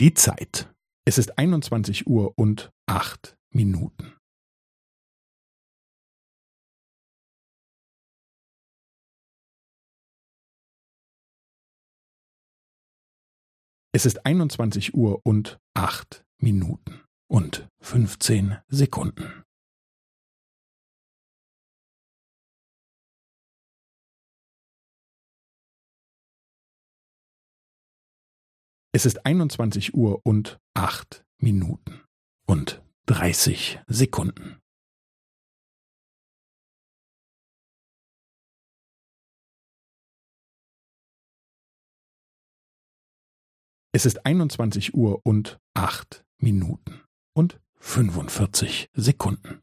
Die Zeit. Es ist 21 Uhr und acht Minuten. Es ist 21 Uhr und acht Minuten und 15 Sekunden. Es ist 21 Uhr und acht Minuten und 30 Sekunden. Es ist 21 Uhr und acht Minuten und 45 Sekunden.